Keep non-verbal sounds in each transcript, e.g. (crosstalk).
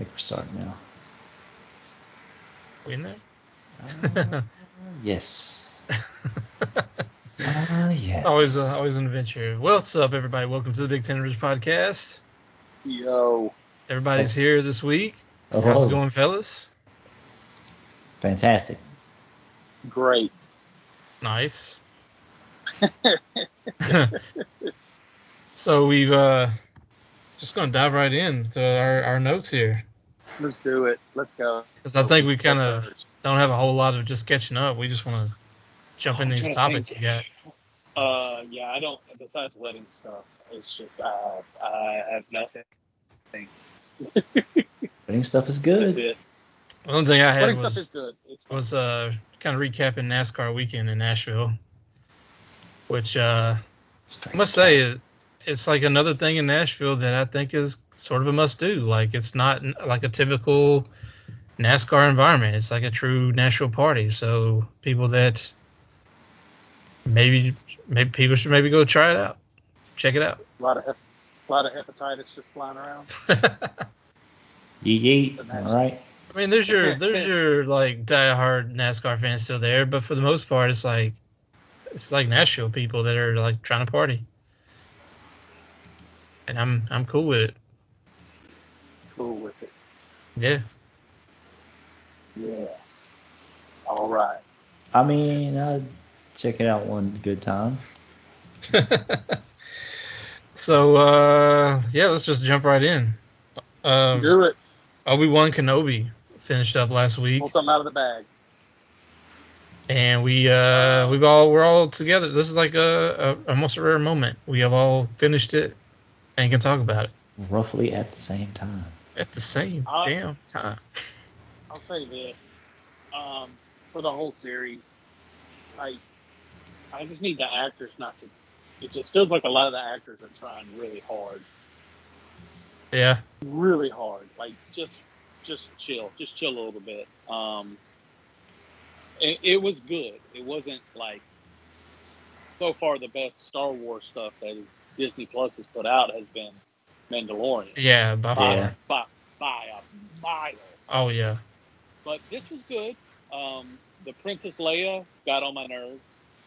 think we're starting now. We in there? Uh, yes. (laughs) Uh, yes. Always, uh, always an adventure. What's up, everybody? Welcome to the Big Ten Ridge Podcast. Yo, Everybody's here this week. Oh, How's it going, fellas? Fantastic. great. Nice. (laughs) (laughs) so we've uh, just gonna dive right into our, our notes here Let's do it. Let's go. because I think we kind of don't have a whole lot of just catching up. We just want to jump in I'm these topics think. we got. Uh, yeah, I don't. Besides wedding stuff, it's just uh, I have nothing. (laughs) Wedding stuff is That's good. it. The only thing I had Wedding stuff is was good. It's fun. was uh kind of recapping NASCAR weekend in Nashville, which uh I must say it, it's like another thing in Nashville that I think is sort of a must do. Like it's not like a typical NASCAR environment. It's like a true Nashville party. So people that maybe maybe people should maybe go try it out, check it out. a lot of a lot of hepatitis just flying around. (laughs) Yeet yeet. All right. I mean, there's your there's your like diehard NASCAR fans still there, but for the most part, it's like it's like Nashville people that are like trying to party, and I'm I'm cool with it. Cool with it. Yeah. Yeah. All right. I mean, I'd check it out one good time. (laughs) so uh, yeah, let's just jump right in. Um, do it. Obi Wan Kenobi finished up last week, Pull something out of the bag. and we uh, we've all we're all together. This is like a, a almost a rare moment. We have all finished it and can talk about it Roughly at the same time. at the same Uh, damn time. I'll say this. Um, for the whole series, I I just need the actors not to. It just feels like a lot of the actors are trying really hard. Yeah. really hard. Like just just chill, just chill a little bit. Um, it, it was good. It wasn't like so far the best Star Wars stuff that is Disney Plus has put out has been Mandalorian Yeah, by by, Yeah. by, by a mile. Oh yeah. But this was good. Um, the Princess Leia got on my nerves.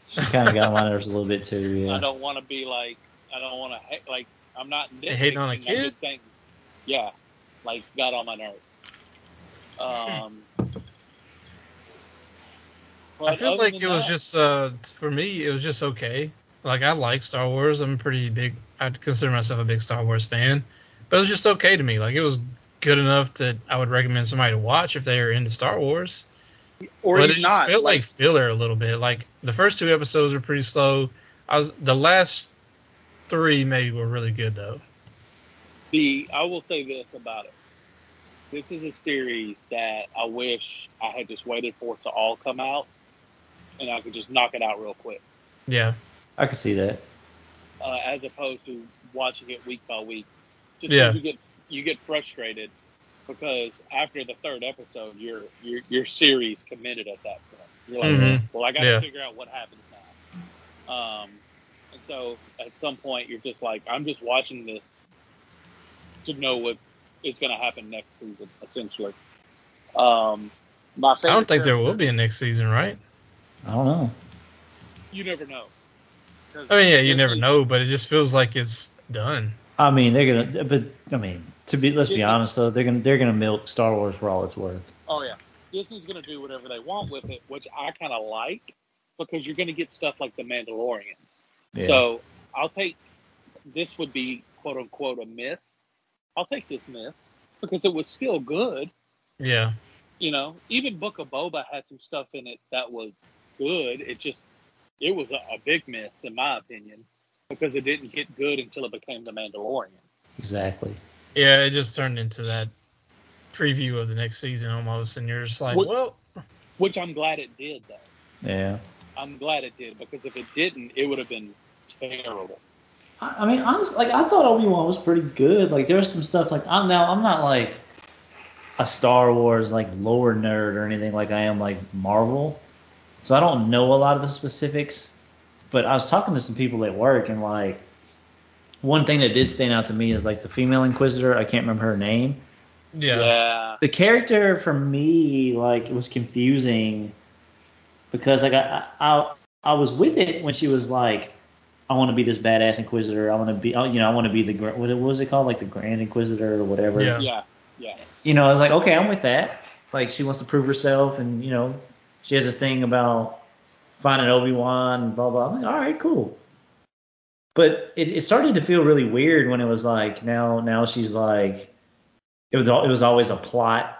She kind of got on my nerves a little bit too. Yeah. I don't want to be like I don't want to like I'm not hating on a nitpicking, I'm just saying, yeah, like got on my nerves. Um, I feel like than it was just uh for me it was just okay. Like I like Star Wars. I'm pretty big I'd consider myself a big Star Wars fan. But it was just okay to me. Like it was good enough that I would recommend somebody to watch if they are into Star Wars. or but it even just felt like, like, filler a little bit. Like the first two episodes were pretty slow. I was the last three maybe were really good though. the I will say this about it. This is a series that I wish I had just waited for it to all come out, and I could just knock it out real quick, Yeah. I can see that. uh, as opposed to watching it week by week. Just Yeah. because you get you get frustrated because after the third episode, your your your series committed at that point. You're like, Mhm. well, I got to Yeah. figure out what happens now. Um, and so at some point, you're just like, I'm just watching this to know what is going to happen next season, essentially. Um, my I don't think there will be a next season, right? I don't know. You never know. 'Cause I mean, yeah, you never know, but it just feels like it's done. I mean, they're gonna. But I mean, to be let's be honest though, they're gonna they're gonna milk Star Wars for all it's worth. Oh yeah, Disney's gonna do whatever they want with it, which I kind of like because you're gonna get stuff like The Mandalorian. Yeah. So I'll take this would be quote unquote a miss. I'll take this miss because it was still good. Yeah. You know, even Book of Boba had some stuff in it that was good. It just it was a, a big miss in my opinion because it didn't get good until it became The Mandalorian. exactly. Yeah, it just turned into that preview of the next season almost, and you're just like, What- well, Which I'm glad it did though. Yeah. I'm glad it did because if it didn't, it would have been terrible. I, I mean, honestly, like I thought Obi Wan was pretty good. Like there was some stuff like I'm now I'm not like a Star Wars like lower nerd or anything like I am like Marvel, so I don't know a lot of the specifics. But I was talking to some people at work and like one thing that did stand out to me is like the female Inquisitor. I can't remember her name, Yeah. Yeah. the character for me like it was confusing because like I I I was with it when she was like I want to be this badass inquisitor I want to be oh, you know I want to be the gra- what was it called like the grand inquisitor or whatever Yeah. Yeah. Yeah. you know I was like okay I'm with that like she wants to prove herself and you know she has this thing about finding Obi Wan and blah blah I'm like all right cool but it, it started to feel really weird when it was like now now she's like it was it was always a plot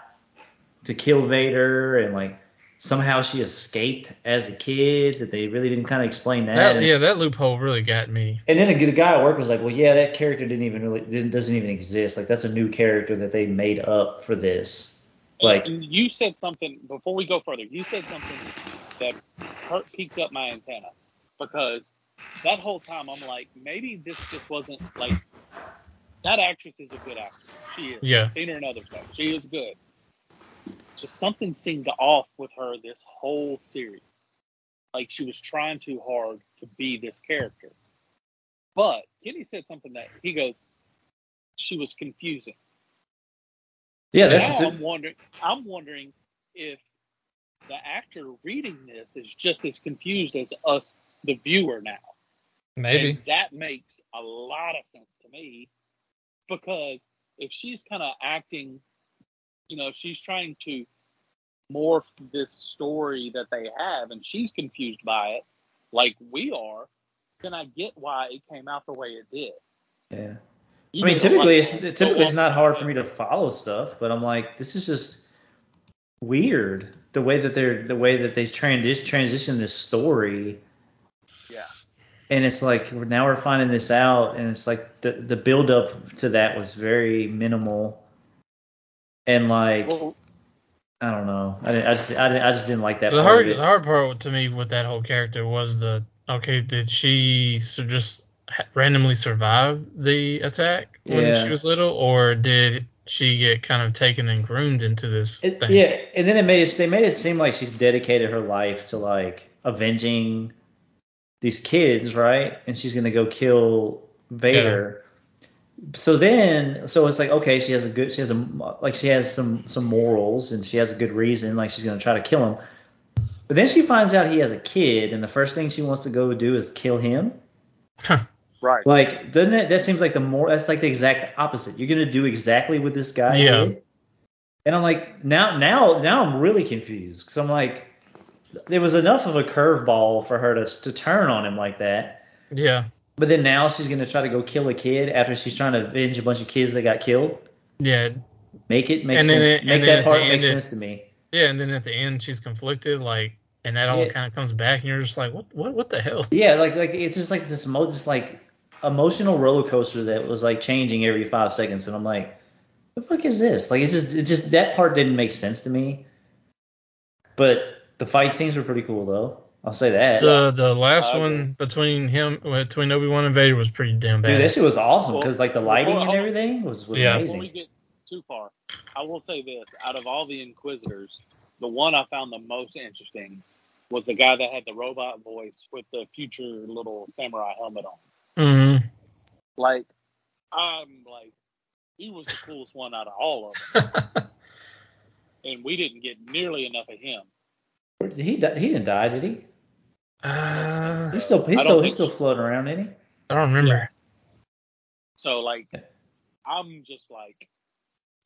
to kill Vader and like somehow she escaped as a kid that they really didn't kind of explain that. That yeah, that loophole really got me. and then the, the guy at work was like, well, yeah, that character didn't even really didn't, doesn't even exist. Like that's a new character that they made up for this. Like And you said something before we go further. You said something that hurt, piqued up my antenna because that whole time I'm like, maybe this just wasn't like that actress is a good actress. She is. Yeah. I've seen her in other stuff. She is good. Just something seemed off with her this whole series. Like she was trying too hard to be this character. But Kenny said something that he goes, she was confusing. Yeah, now I'm wondering. I'm wondering if the actor reading this is just as confused as us, the viewer, now. Maybe. And that makes a lot of sense to me because if she's kind of acting, you know, she's trying to morph this story that they have, and she's confused by it, like we are. Then I get why it came out the way it did. yeah. You I mean, typically lot it's typically it's not hard for me to follow stuff, but I'm like, this is just weird the way that they're the way that they transi- transition this story. Yeah. and it's like now we're finding this out and it's like the the build up to that was very minimal and like Well, i don't know i, didn't- I just I, didn't- I just didn't like that the part hard of it. the hard part to me with that whole character was the okay, did she so just ha- randomly survive the attack when Yeah. she was little, or did she get kind of taken and groomed into this It- thing? yeah and then it made it they made it seem like she's dedicated her life to like avenging these kids right? And she's gonna go kill vader. So then so it's like okay she has a good she has a like she has some some morals and she has a good reason like she's gonna try to kill him. But then she finds out he has a kid and the first thing she wants to go do is kill him right. like doesn't it that seems like the more that's like the exact opposite you're gonna do exactly what this guy Yeah. did and i'm like now now now i'm really confused because i'm like there was enough of a curveball for her to to turn on him like that yeah, but then now she's gonna try to go kill a kid after she's trying to avenge a bunch of kids that got killed yeah, make it make And sense it- make that part end make it- sense to me yeah. And then at the end, she's conflicted, like, and that all Yeah. kind of comes back, and you're just like, what, what, what the hell? yeah like like it's just like this mo just like emotional roller coaster that was like changing every five seconds and i'm like What the fuck is this? Like it's just it just that part didn't make sense to me. But the fight scenes were pretty cool though. I'll say that. The the last I one between him uh, between Obi Wan and Vader was pretty damn bad. dude that shit was awesome because like the lighting hold and everything was was Yeah. Before we amazing get too far, I will say this: out of all the Inquisitors, the one I found the most interesting was the guy that had the robot voice with the future little samurai helmet on. Hmm Like, I'm like, he was the coolest one out of all of them, (laughs) and we didn't get nearly enough of him. He he didn't die did he uh, he's still he's still he's still floating around isn't he I don't remember. So like, I'm just like,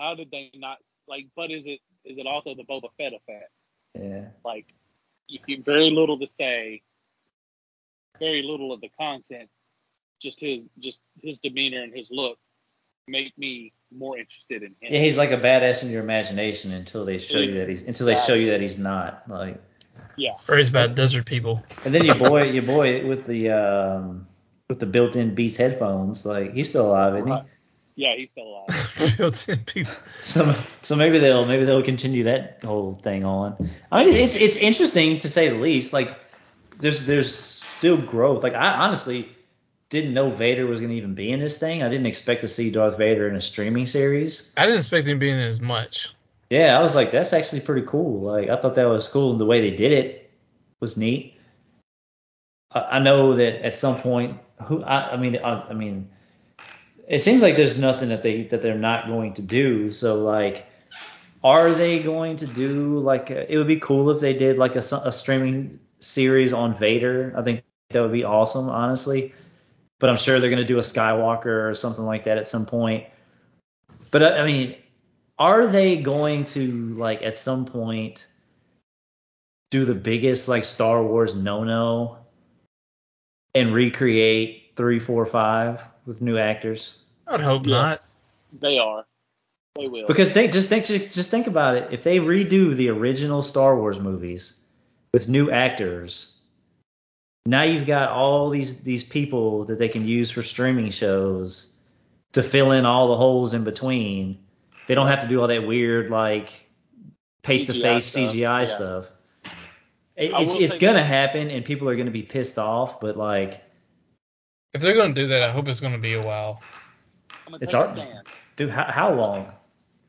how did they not like? But is it is it also the Boba Fett effect? yeah like you get very little to say, very little of the content, just his just his demeanor and his look make me more interested in him. yeah he's like a badass in your imagination until they show you that he's until they show you that he's not like yeah, Or he's about desert people. And then your boy, your boy with the um, with the built-in Beats headphones, like he's still alive, isn't Right. yeah, he's still alive. (laughs) Built-in pizza. So, so maybe they'll maybe they'll continue that whole thing on. I mean, it's it's interesting to say the least. Like, there's there's still growth. Like, I honestly didn't know Vader was gonna even be in this thing. I didn't expect to see Darth Vader in a streaming series. I didn't expect him being as much. Yeah, I was like, that's actually pretty cool. Like, I thought that was cool, and the way they did it was neat. I, I know that at some point, who I, I mean, I, I mean, it seems like there's nothing that they that they're not going to do. So like, are they going to do like a, it would be cool if they did like a, a streaming series on Vader. I think that would be awesome, honestly. But I'm sure they're going to do a Skywalker or something like that at some point. But I mean, are they going to like at some point do the biggest like Star Wars no-no and recreate three, four, five with new actors? I'd hope not. They are. They will. Because they just think just think about it. If they redo the original Star Wars movies with new actors, now you've got all these these people that they can use for streaming shows to fill in all the holes in between. They don't have to do all that weird like face to face CGI yeah. stuff. It, it's it's gonna happen and people are gonna be pissed off, but like if they're gonna do that, I hope it's gonna be a while. It's art, dude. How, how long?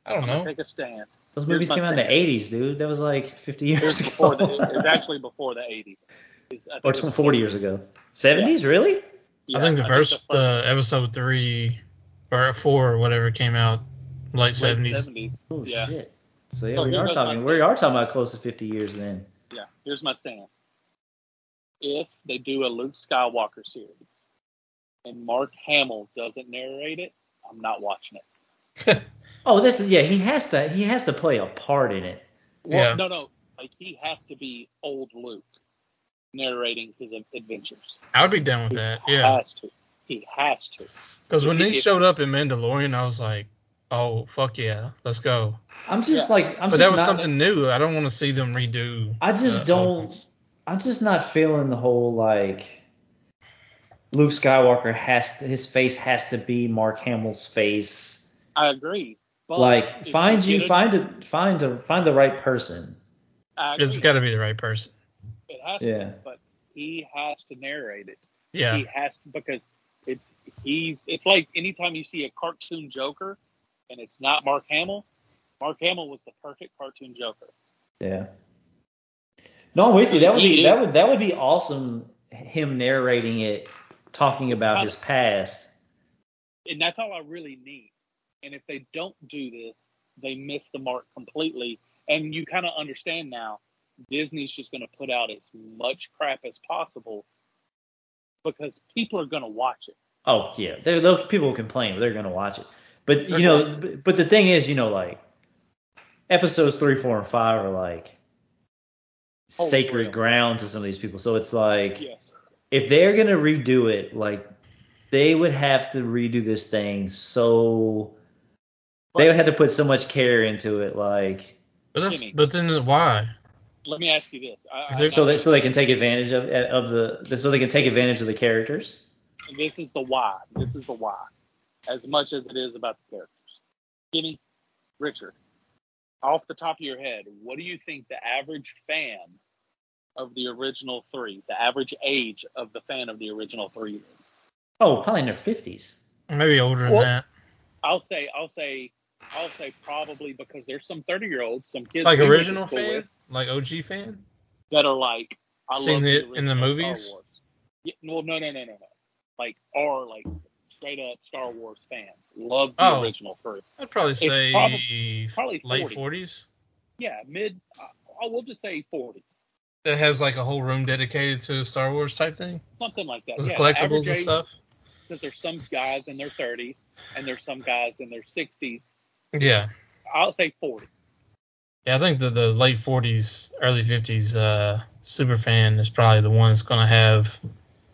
I don't know. Take a stand. Those Here's movies came out in the 80s, dude. That was like 50 years ago. The, it was actually before the 80s. Or 40 years ago. 70s, yeah. really? Yeah, I think the I first think the uh, episode three or four or whatever came out late, 70s. 70s. Oh yeah. shit. So yeah, so we are talking we are talking about close to 50 years then. Yeah. Here's my stand. If they do a Luke Skywalker series and Mark Hamill doesn't narrate it, I'm not watching it. (laughs) oh, this is yeah. He has to he has to play a part in it. Well, yeah. No, no. Like he has to be old Luke narrating his adventures. I would be down with he that. Yeah. Has to. He has to. Because when he, showed up in Mandalorian, I was like, oh fuck yeah, let's go. I'm just yeah. like, I'm but that was not, something new. I don't want to see them redo. I just don't. I'm just not feeling the whole like Luke Skywalker has to, his face has to be Mark Hamill's face. I agree. like find you, find a find a find the right person. It's got to be the right person. It has yeah. to, but he has to narrate it. Yeah. He has to because it's he's it's like anytime you see a cartoon Joker and it's not Mark Hamill, Mark Hamill was the perfect cartoon Joker. Yeah. No, I'm with you. That would be that would that would be awesome. Him narrating it talking about his past. And that's all I really need. And if they don't do this, they miss the mark completely. And you kind of understand now Disney's just going to put out as much crap as possible because people are going to watch it. Oh yeah, they're, they'll, people will complain, but they're going to watch it. But you know, (laughs) but, but the thing is, you know, like episodes three, four, and five are like oh, Holy sacred real. ground to some of these people. So it's like, yes if they're gonna redo it, like they would have to redo this thing so they would have to put so much care into it, like. But that's, but then why? Let me ask you this. I, I, so they so they can take advantage of of the so they can take advantage of the characters. This is the why. This is the why. As much as it is about the characters. Kenny, Richard, off the top of your head, what do you think the average fan of the original three, the average age of the fan of the original three is? Oh, probably in their fifties. Maybe older than well, that. I'll say, I'll say, I'll say probably because there's some 30 year olds, some kids like original fan, like OG fan, that are like, I Seen love it in the movies. Yeah, well, no, no, no, no, no. Like are like straight up Star Wars fans. Love the oh, original three. I'd probably say probably, probably late 40s. Yeah, mid. I will just say 40s that has like a whole room dedicated to Star Wars type thing? Something like that. With yeah, collectibles and stuff. Because there's some guys in their 30s and there's some guys in their 60s. Yeah. I'll say 40. Yeah, I think the, the late 40s, early 50s uh, super fan is probably the one that's going to have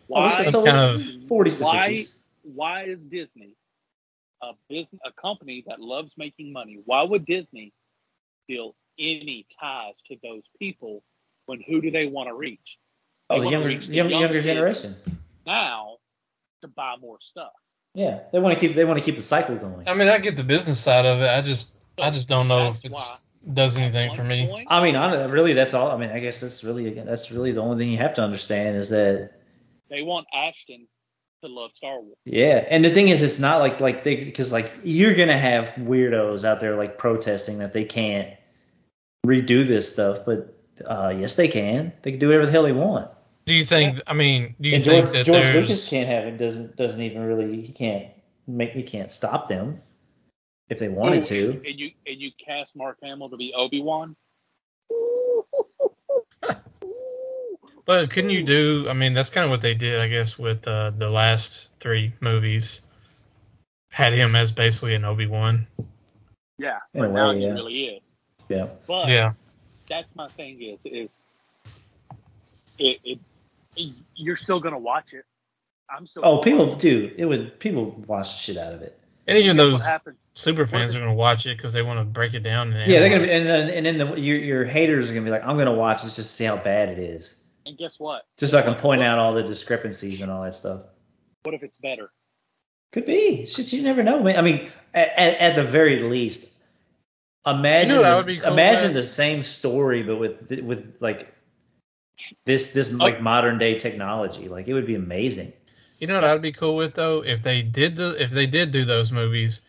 why, some kind of 40s why, 50s. Why is Disney a business, a company that loves making money? Why would Disney feel any ties to those people when who do they want to reach? They oh, the younger, the younger, younger generation. Now to buy more stuff. Yeah, they want to keep they want to keep the cycle going. I mean, I get the business side of it. I just I just don't know if it does anything for me. I mean, I, really, that's all. I mean, I guess that's really again, that's really the only thing you have to understand is that they want Ashton to love Star Wars. Yeah, and the thing is, it's not like like they because like you're gonna have weirdos out there like protesting that they can't redo this stuff, but uh, yes, they can. They can do whatever the hell they want. Do you think? I mean, do you and think George, that George there's... Lucas can't have it? Doesn't doesn't even really. He can't make you can't stop them if they wanted Ooh, to. And you and you cast Mark Hamill to be Obi Wan. (laughs) But couldn't you do? I mean, that's kind of what they did, I guess, with uh, the last three movies. Had him as basically an Obi Wan. Yeah, In but now way, he yeah. really is. Yeah. But Yeah. that's my thing is is it, it, it you're still gonna watch it. I'm still. Oh, people do. It would people watch the shit out of it. And even those super fans are going to watch it because they want to break it down. And Yeah, they're gonna be, and then and then the, your your haters are gonna be like, I'm gonna watch this just to see how bad it is, And guess what? just so I can point out all the discrepancies and all that stuff. What if it's better? Could be. Shit, you never know, man. I mean, at, at, at the very least, imagine You know the, cool, imagine man? the same story, but with with like this this oh. like modern day technology. Like it would be amazing. You know what I'd be cool with though if they did the if they did do those movies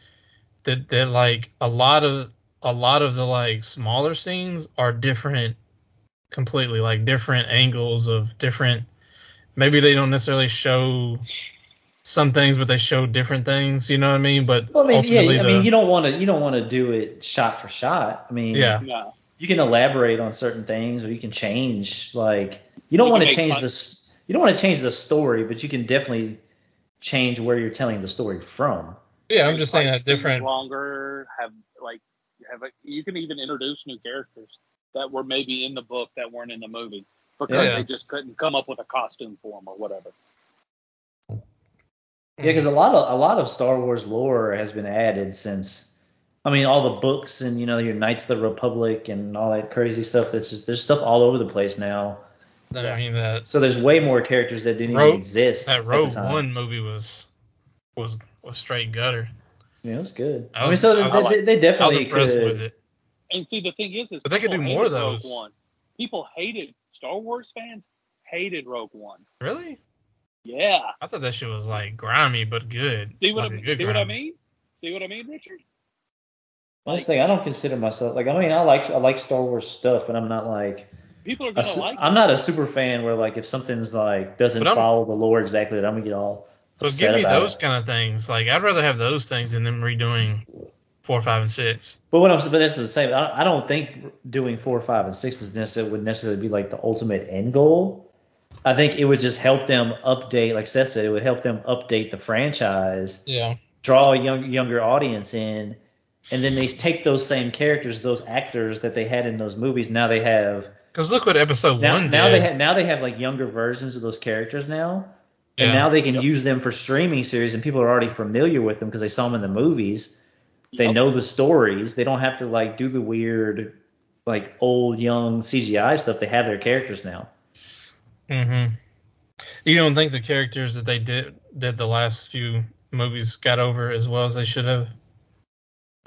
that that like a lot of a lot of the like smaller scenes are different completely like different angles of different maybe they don't necessarily show some things but they show different things you know what I mean but Well, I mean, yeah. ultimately I the, mean, you don't want to you don't want to do it shot for shot. I mean, yeah No. You can elaborate on certain things or you can change like you don't want to change fun- this you don't want to change the story but you can definitely change where you're telling the story from yeah I'm just saying fight that different Longer. Have like have a, you can even introduce new characters that were maybe in the book that weren't in the movie because Yeah. they just couldn't come up with a costume for them or whatever. yeah because a lot of a lot of star wars lore has been added since i mean all the books and you know your knights of the republic and all that crazy stuff that's just there's stuff all over the place now I mean that so there's way more characters that didn't Rogue- even exist that at the Rogue time. One movie was was was straight gutter yeah it was good I i, mean so I they, was- they, they I was definitely impressed could with it And see, the thing is, is But they could do more of hated Rogue those. One. People hated Star Wars fans hated Rogue One. really Yeah. I thought that shit was like grimy but good. See what like I a mean? good See what I mean? See what I mean, Richard? Honest thing, I don't consider myself like I mean I like I like Star Wars stuff, but I'm not like People are gonna su- like I'm not a super fan where like if something's like doesn't follow the lore exactly, that I'm gonna get all But upset give me about those it. kind of things. Like I'd rather have those things than them redoing four, five, and six. But what I'm but that's the same. I, I don't think doing four, five, and six is necessarily would necessarily be like the ultimate end goal. I think it would just help them update, like Seth said, it would help them update the franchise, Yeah. draw a young younger audience in, and then they take those same characters, those actors that they had in those movies. Now they have Because look what episode now, one now did. they have now they have like younger versions of those characters now, and now they can Yep. use them for streaming series, and people are already familiar with them because they saw them in the movies. They Yep. know the stories. They don't have to like do the weird, like old young CGI stuff. They have their characters now. Mm-hmm. You don't think the characters that they did did the last few movies got over as well as they should have?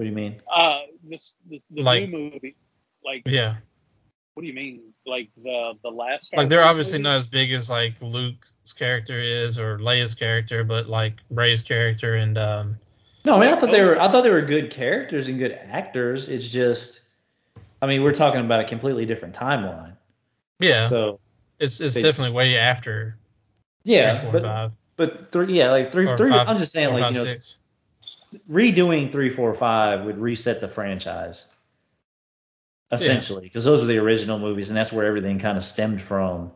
What do you mean? Uh, this, this the Like- new movie. Like, Yeah. what do you mean? Like the the last. Star Like they're Wars obviously movie? not as big as like Luke's character is or Leia's character, but like Rey's character and um No, I mean I thought they were I thought they were good characters and good actors. It's just, I mean we're talking about a completely different timeline. yeah, So it's it's definitely just- way after yeah, three, four, but five, but three yeah like three or three. five- I'm just saying four, like five, you know six. Redoing three, four, five would reset the franchise essentially because those are the original movies and that's where everything kind of stemmed from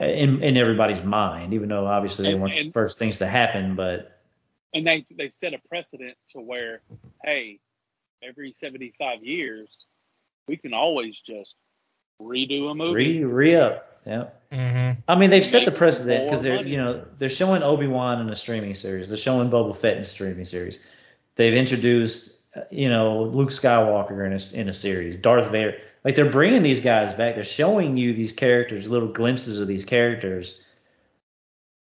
in in everybody's mind. Even though obviously they And- weren't the first things to happen, but and they they've set a precedent to where, hey, every 75 years, we can always just redo a movie. re re up. Yeah. Mm-hmm. I mean, they've set the precedent because they're money. you know they're showing Obi Wan in a streaming series. They're showing Boba Fett in a streaming series. They've introduced uh, you know Luke Skywalker in a, in a series. Darth Vader. Like they're bringing these guys back. They're showing you these characters, little glimpses of these characters,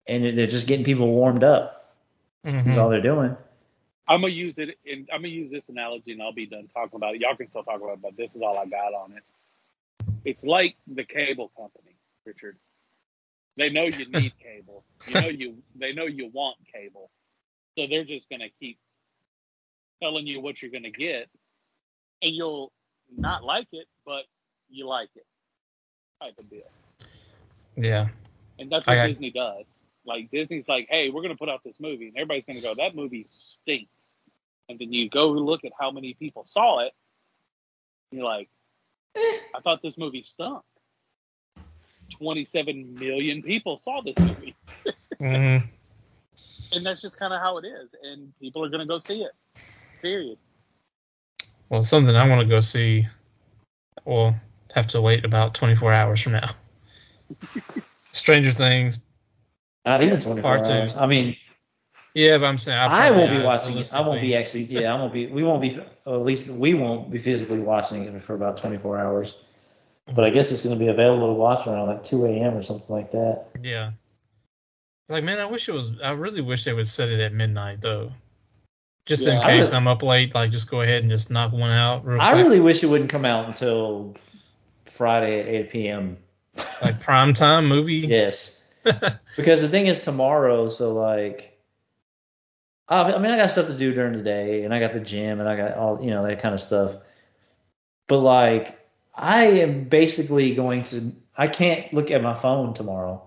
and they're just getting people warmed up. Mm-hmm. That's all they're doing. I'm gonna use it, and I'm gonna use this analogy, and I'll be done talking about it. Y'all can still talk about it, but this is all I got on it. It's like the cable company, Richard. They know you need (laughs) cable. You know you. They know you want cable, so they're just gonna keep telling you what you're gonna get, and you'll not like it, but you like it, type of deal. Yeah. And that's what got- Disney does. like Disney's like, hey, we're gonna put out this movie, and everybody's gonna go, that movie stinks. And then you go look at how many people saw it, and you're like, Eh. I thought this movie stunk. 27 million people saw this movie, (laughs) Mhm. and that's just kind of how it is. And people are gonna go see it. Period. Well, something I want to go see. Will have to wait about 24 hours from now. (laughs) Stranger Things. Not even 24 Part two. hours. I mean, Yeah, but I'm saying I, I won't be I watching it. I won't be actually. Yeah, I won't be. We won't be. Or at least we won't be physically watching it for about 24 hours. But I guess it's going to be available to watch around like 2 a.m. or something like that. Yeah. It's like, man, I wish it was. I really wish they would set it at midnight though, just in Yeah. I case I'm up late. Like, just go ahead and just knock one out real I quick. really wish it wouldn't come out until Friday at 8 p.m. like prime time movie. (laughs) (laughs) Yes. Because the thing is tomorrow, so like, I I mean, I got stuff to do during the day, and I got the gym, and I got all you know that kind of stuff. But like, I am basically going to. I can't look at my phone tomorrow.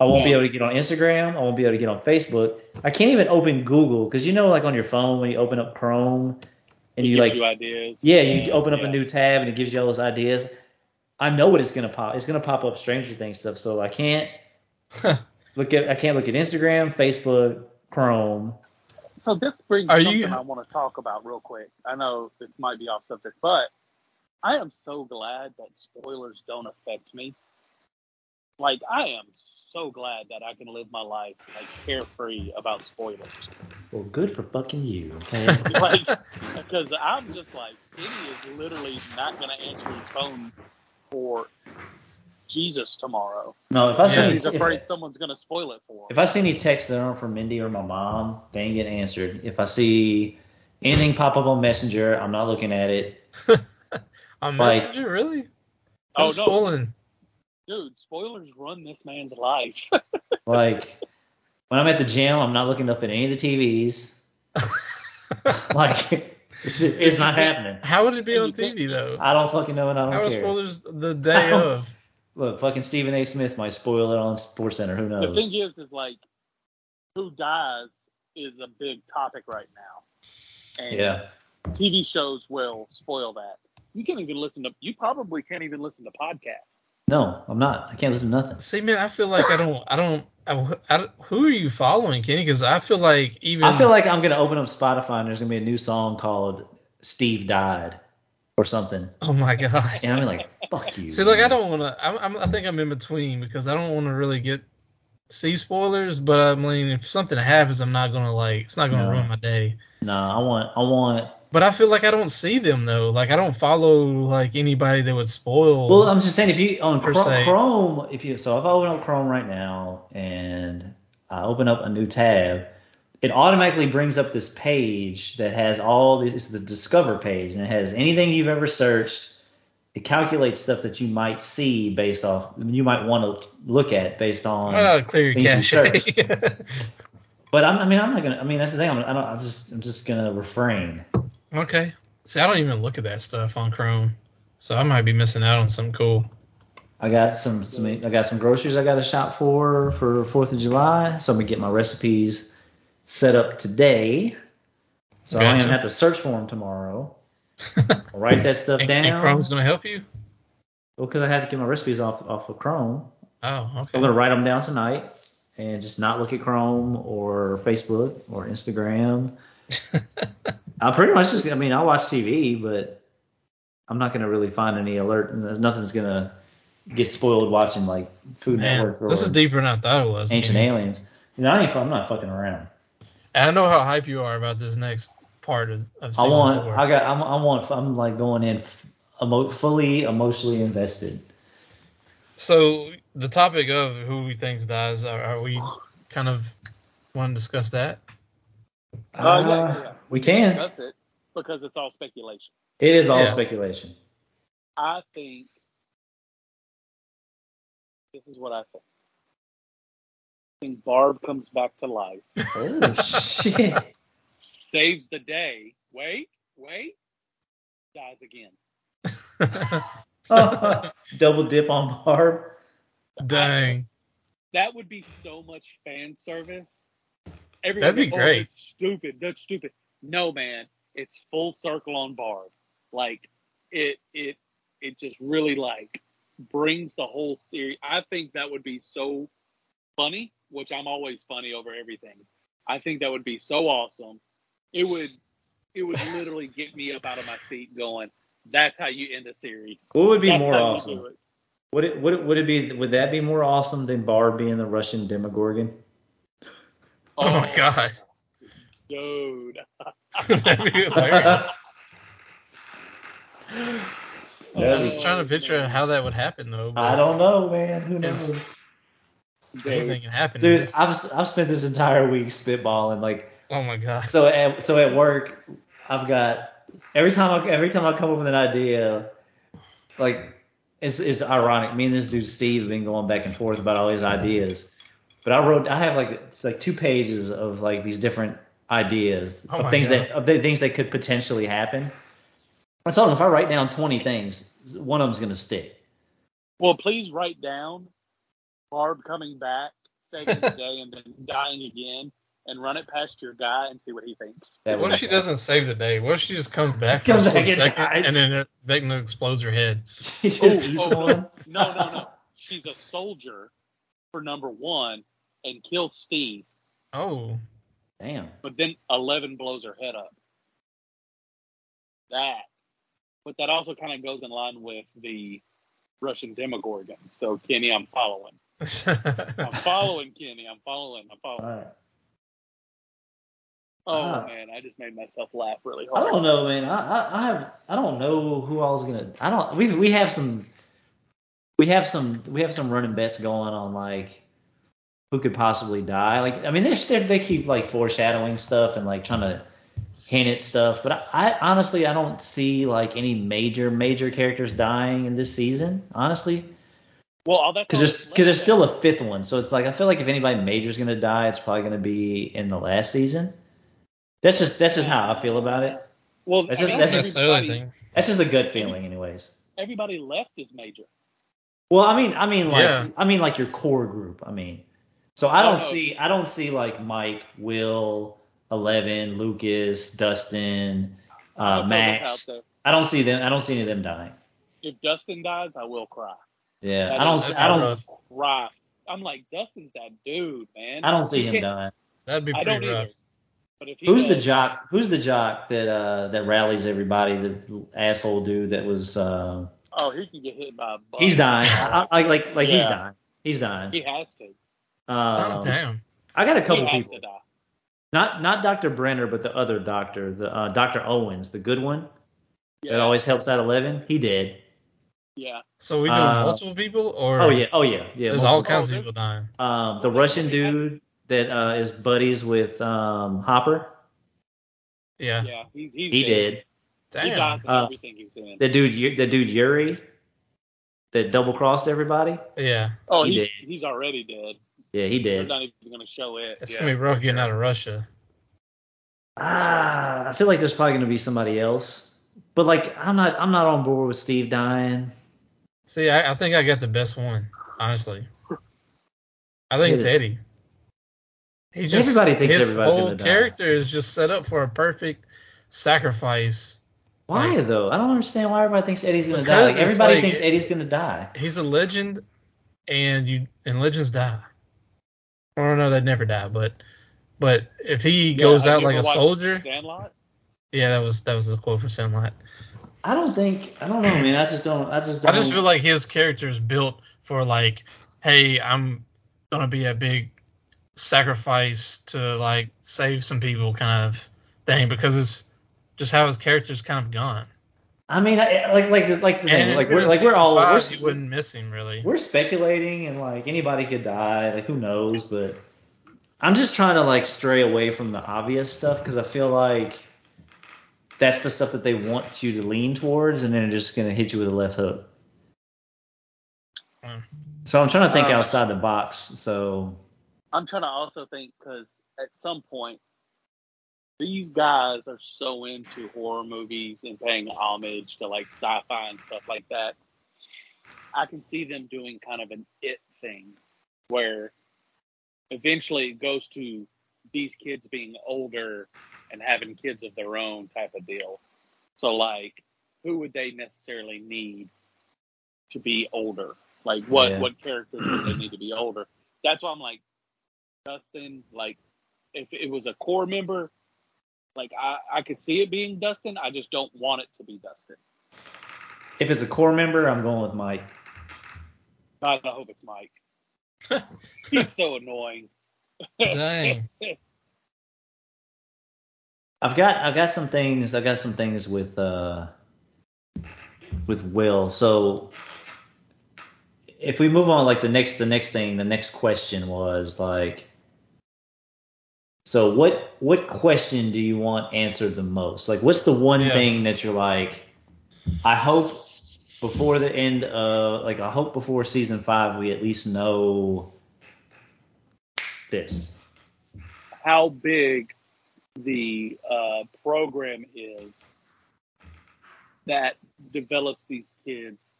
I won't be able to get on Instagram. I won't be able to get on Facebook. I can't even open Google because you know, like on your phone when you open up Chrome and It you gives like you ideas. yeah, you open up Yeah. a new tab and it gives you all those ideas. I know what it's gonna pop. It's gonna pop up Stranger Things stuff, so I can't look at. I can't look at Instagram, Facebook, Chrome. So this brings Are something you- I want to talk about real quick. I know this might be off subject, but I am so glad that spoilers don't affect me. Like I am so glad that I can live my life like carefree about spoilers. Well, good for fucking you. Okay. (laughs) (laughs) like because I'm just like Kenny is literally not gonna answer his phone for Jesus tomorrow. no, if I see Yeah. any, He's if, afraid someone's gonna spoil it for him. if I see any texts that aren't from Mindy or my mom, they ain't getting answered. If I see anything pop up on Messenger, I'm not looking at it. (laughs) On Like- Messenger, really? Oh, Who's no. spoiling? Dude, spoilers run this man's life. (laughs) Like when I'm at the gym, I'm not looking up at any of the TVs. (laughs) Like it's, it's not happening. How would it be on TV though? I don't fucking know and I don't How are care. spoilers the (laughs) I day of? Look, fucking Stephen A. Smith might spoil it on Sports Center. Who knows? the thing is, is like who dies is a big topic right now. And yeah. TV shows will spoil that. You can't even listen to. You probably can't even listen to podcasts. No, I'm not. I can't listen to nothing. See, man, I feel like I don't, I don't, I, I don't- who are you following, Kenny? Because I feel like even I feel like I'm gonna open up Spotify and there's gonna be a new song called "Steve Died" or something, oh my god. and I'm like, "Fuck you." See, like I don't want to. I'm, I'm, I think I'm in between because I don't want to really get see spoilers, but I mean, if something happens, I'm not gonna like. It's not gonna No. ruin my day. No, I want. I want. But I feel like I don't see them though. Like I don't follow like anybody that would spoil. Well, I'm just saying if you on Chrome. Chrome, if you so if I open up Chrome right now and I open up a new tab, it automatically brings up this page that has all this. It's the Discover page, and it has anything you've ever searched. It calculates stuff that you might see based off you might want to look at based on. Not clear your things you cache? (laughs) But I'm, I mean, I'm not gonna. I mean, that's the thing. I'm, I don't. I just. I'm just gonna refrain. Okay. See, I don't even look at that stuff on Chrome, so I might be missing out on something cool. I got some. some I got some groceries I got to shop for for Fourth of July. So I'm gonna get my recipes set up today. So I don't even have to search for them tomorrow. I'll write that stuff (laughs) and, down. and Chrome's gonna help you. Well, because I had to get my recipes off off of Chrome. Oh, okay. I'm gonna write them down tonight and just not look at Chrome or Facebook or Instagram. (laughs) I pretty much just. I mean, I watch TV, but I'm not gonna really find any alert. and Nothing's gonna get spoiled watching like Food Man, Network or this is deeper than I thought it was. Ancient Kenny. Aliens. You know, I ain't. I'm not fucking around. And I know how hype you are about this next part of, of I want. four. I got. I'm. I want. I'm like going in emo- fully emotionally invested. So the topic of who we think dies, are, are we kind of want to discuss that? Uh, yeah, Uh, yeah, yeah. We can. Discuss it because it's all speculation. It is all Yeah. speculation. I think this is what I think. I think Barb comes back to life, Oh shit. (laughs) saves the day. Wait, wait, dies again. (laughs) (laughs) Double dip on Barb. Dang. that would be so much fan service. Everyone That'd be goes, "Oh, great." that's stupid. That's stupid. No, man, it's full circle on Barb. Like it, it, it just really like brings the whole series. I think that would be so funny, which I'm always funny over everything. I think that would be so awesome. It would, it would literally get me up out of my seat, going, "That's how you end a series." What would be That's more awesome? it. Would it would it would it be would that be more awesome than Barb being the Russian Demogorgon? Oh my oh. God. dude. That'd be hilarious. That'd I'm just trying to picture how that would happen though. I don't know, man. Who knows? Dude. Anything can happen. Dude, I've I've spent this entire week spitballing. Like oh my god. so at so at work, I've got every time I every time I come up with an idea, like it's it's ironic. Me and this dude Steve have been going back and forth about all these ideas. But I wrote I have like it's like two pages of like these different ideas Oh of things God. that of the things that could potentially happen. I told him if I write down 20 things, one of them's gonna stick. Well, please write down Barb coming back, saving the day, and then dying again, and run it past your guy and see what he thinks. That What if she doesn't save the day? What if she just comes back for Comes a back and second dies. and then it- Vecna explodes her head? (laughs) She just Oh, eats oh, one. Oh, no, no, no. She's a soldier for number one and kills Steve, Oh, Damn. but then Eleven blows her head up. That. But that also kind of goes in line with the Russian Demogorgon. So, Kenny, I'm following. (laughs) I'm following, Kenny. I'm following. I'm following. right. Oh, Ah. man. I just made myself laugh really hard. I don't know, man. I, I, I have I don't know who I was gonna. I don't. We we have some. We have some. We have some running bets going on like who could possibly die. Like I mean, they they they keep like foreshadowing stuff and like trying to hint at stuff. But I, I honestly I don't see like any major major characters dying in this season. Honestly, Well, all that because there's because there's still a fifth one. So it's like I feel like if anybody major is gonna die, it's probably gonna be in the last season. That's just that's just how I feel about it. Well, That's I just- mean, that's that's just- the other everybody, thing. That's just a gut feeling, anyways. everybody left is major. Well, I mean, I mean, like, Yeah. I mean, like your core group. I mean, so I don't no. see, I don't see like Mike, Will, Eleven, Lucas, Dustin, uh, I'll throw this Max. I don't see them. I don't see any of them dying. If Dustin dies, I will cry. Yeah, That I don't. is- see- that'd I don't. rough. Cry. I'm like, Dustin's that dude, man. I don't see him can't- dying. That'd be I don't pretty rough. either. But if he Who's the jock? Who's the jock that uh that rallies everybody? The asshole dude that was. Uh, Oh, he can get hit by a bus. he's dying. I, I, like like he's dying. He's dying. He has to. Um, oh damn. I got a He couple has people. to die. Not not Dr. Brenner, but the other doctor, the uh, Dr. Owens, the good one Yeah. that always helps out Eleven. He did. yeah. So we doing Uh, multiple people or Oh yeah, oh yeah, yeah. there's all kinds Oh, of people dying. Um, the Russian dude that uh, is buddies with um, Hopper. Yeah. Yeah. He's he's He dead. did. He dies in Uh, everything he's in. The dude, Yu- the dude Yuri, that double crossed everybody. Yeah. Oh, he he's, he's already dead. Yeah, he They're did. not even going to show it. It's yeah. gonna be rough getting out of Russia. Ah, I feel like there's probably gonna be somebody else, but like I'm not, I'm not on board with Steve dying. See, I, I think I got the best one, honestly. I think it's It is. Eddie. He just Everybody thinks his everybody's whole gonna die. character is just set up for a perfect sacrifice. Why Like- though? I don't understand why everybody thinks Eddie's gonna die. Because Like, everybody like- thinks Eddie's gonna die. He's a legend, and you and legends die. I don't know, they'd never die, but but if he Yeah, goes out like a soldier, Sandlot? yeah, that was that was the quote for Sandlot. I don't think. I don't know, man. I just don't. I just I don't. I just feel like his character is built for like, hey, I'm gonna be a big sacrifice to like save some people kind of thing because it's just how his character's kind of gone. I mean, I, like like like the thing, like we're like we're all we're, you wouldn't miss him really. we're speculating and like anybody could die. Like who knows? But I'm just trying to like stray away from the obvious stuff because I feel like that's the stuff that they want you to lean towards, and then they're just gonna hit you with a left hook. Mm. So I'm trying to think Um, outside the box. So I'm trying to also think because at some point, these guys are so into horror movies and paying homage to like sci-fi and stuff like that. I can see them doing kind of an it thing where eventually it goes to these kids being older and having kids of their own type of deal. So like, who would they necessarily need to be older? Like what Yeah. what characters would they need to be older? That's why I'm like Dustin. Like if it was a core member, like I I could see it being Dustin. I just don't want it to be Dustin. If it's a core member, I'm going with Mike. God, I hope it's Mike. (laughs) He's so annoying. Dang. (laughs) I've got I've got some things I've got some things with uh with Will. So if we move on like the next the next thing, the next question was like so what what question do you want answered the most? Like what's the one Yeah. thing that you're like I hope before the end of like I hope before season 5 we at least know this. How big the uh, program is that develops these kids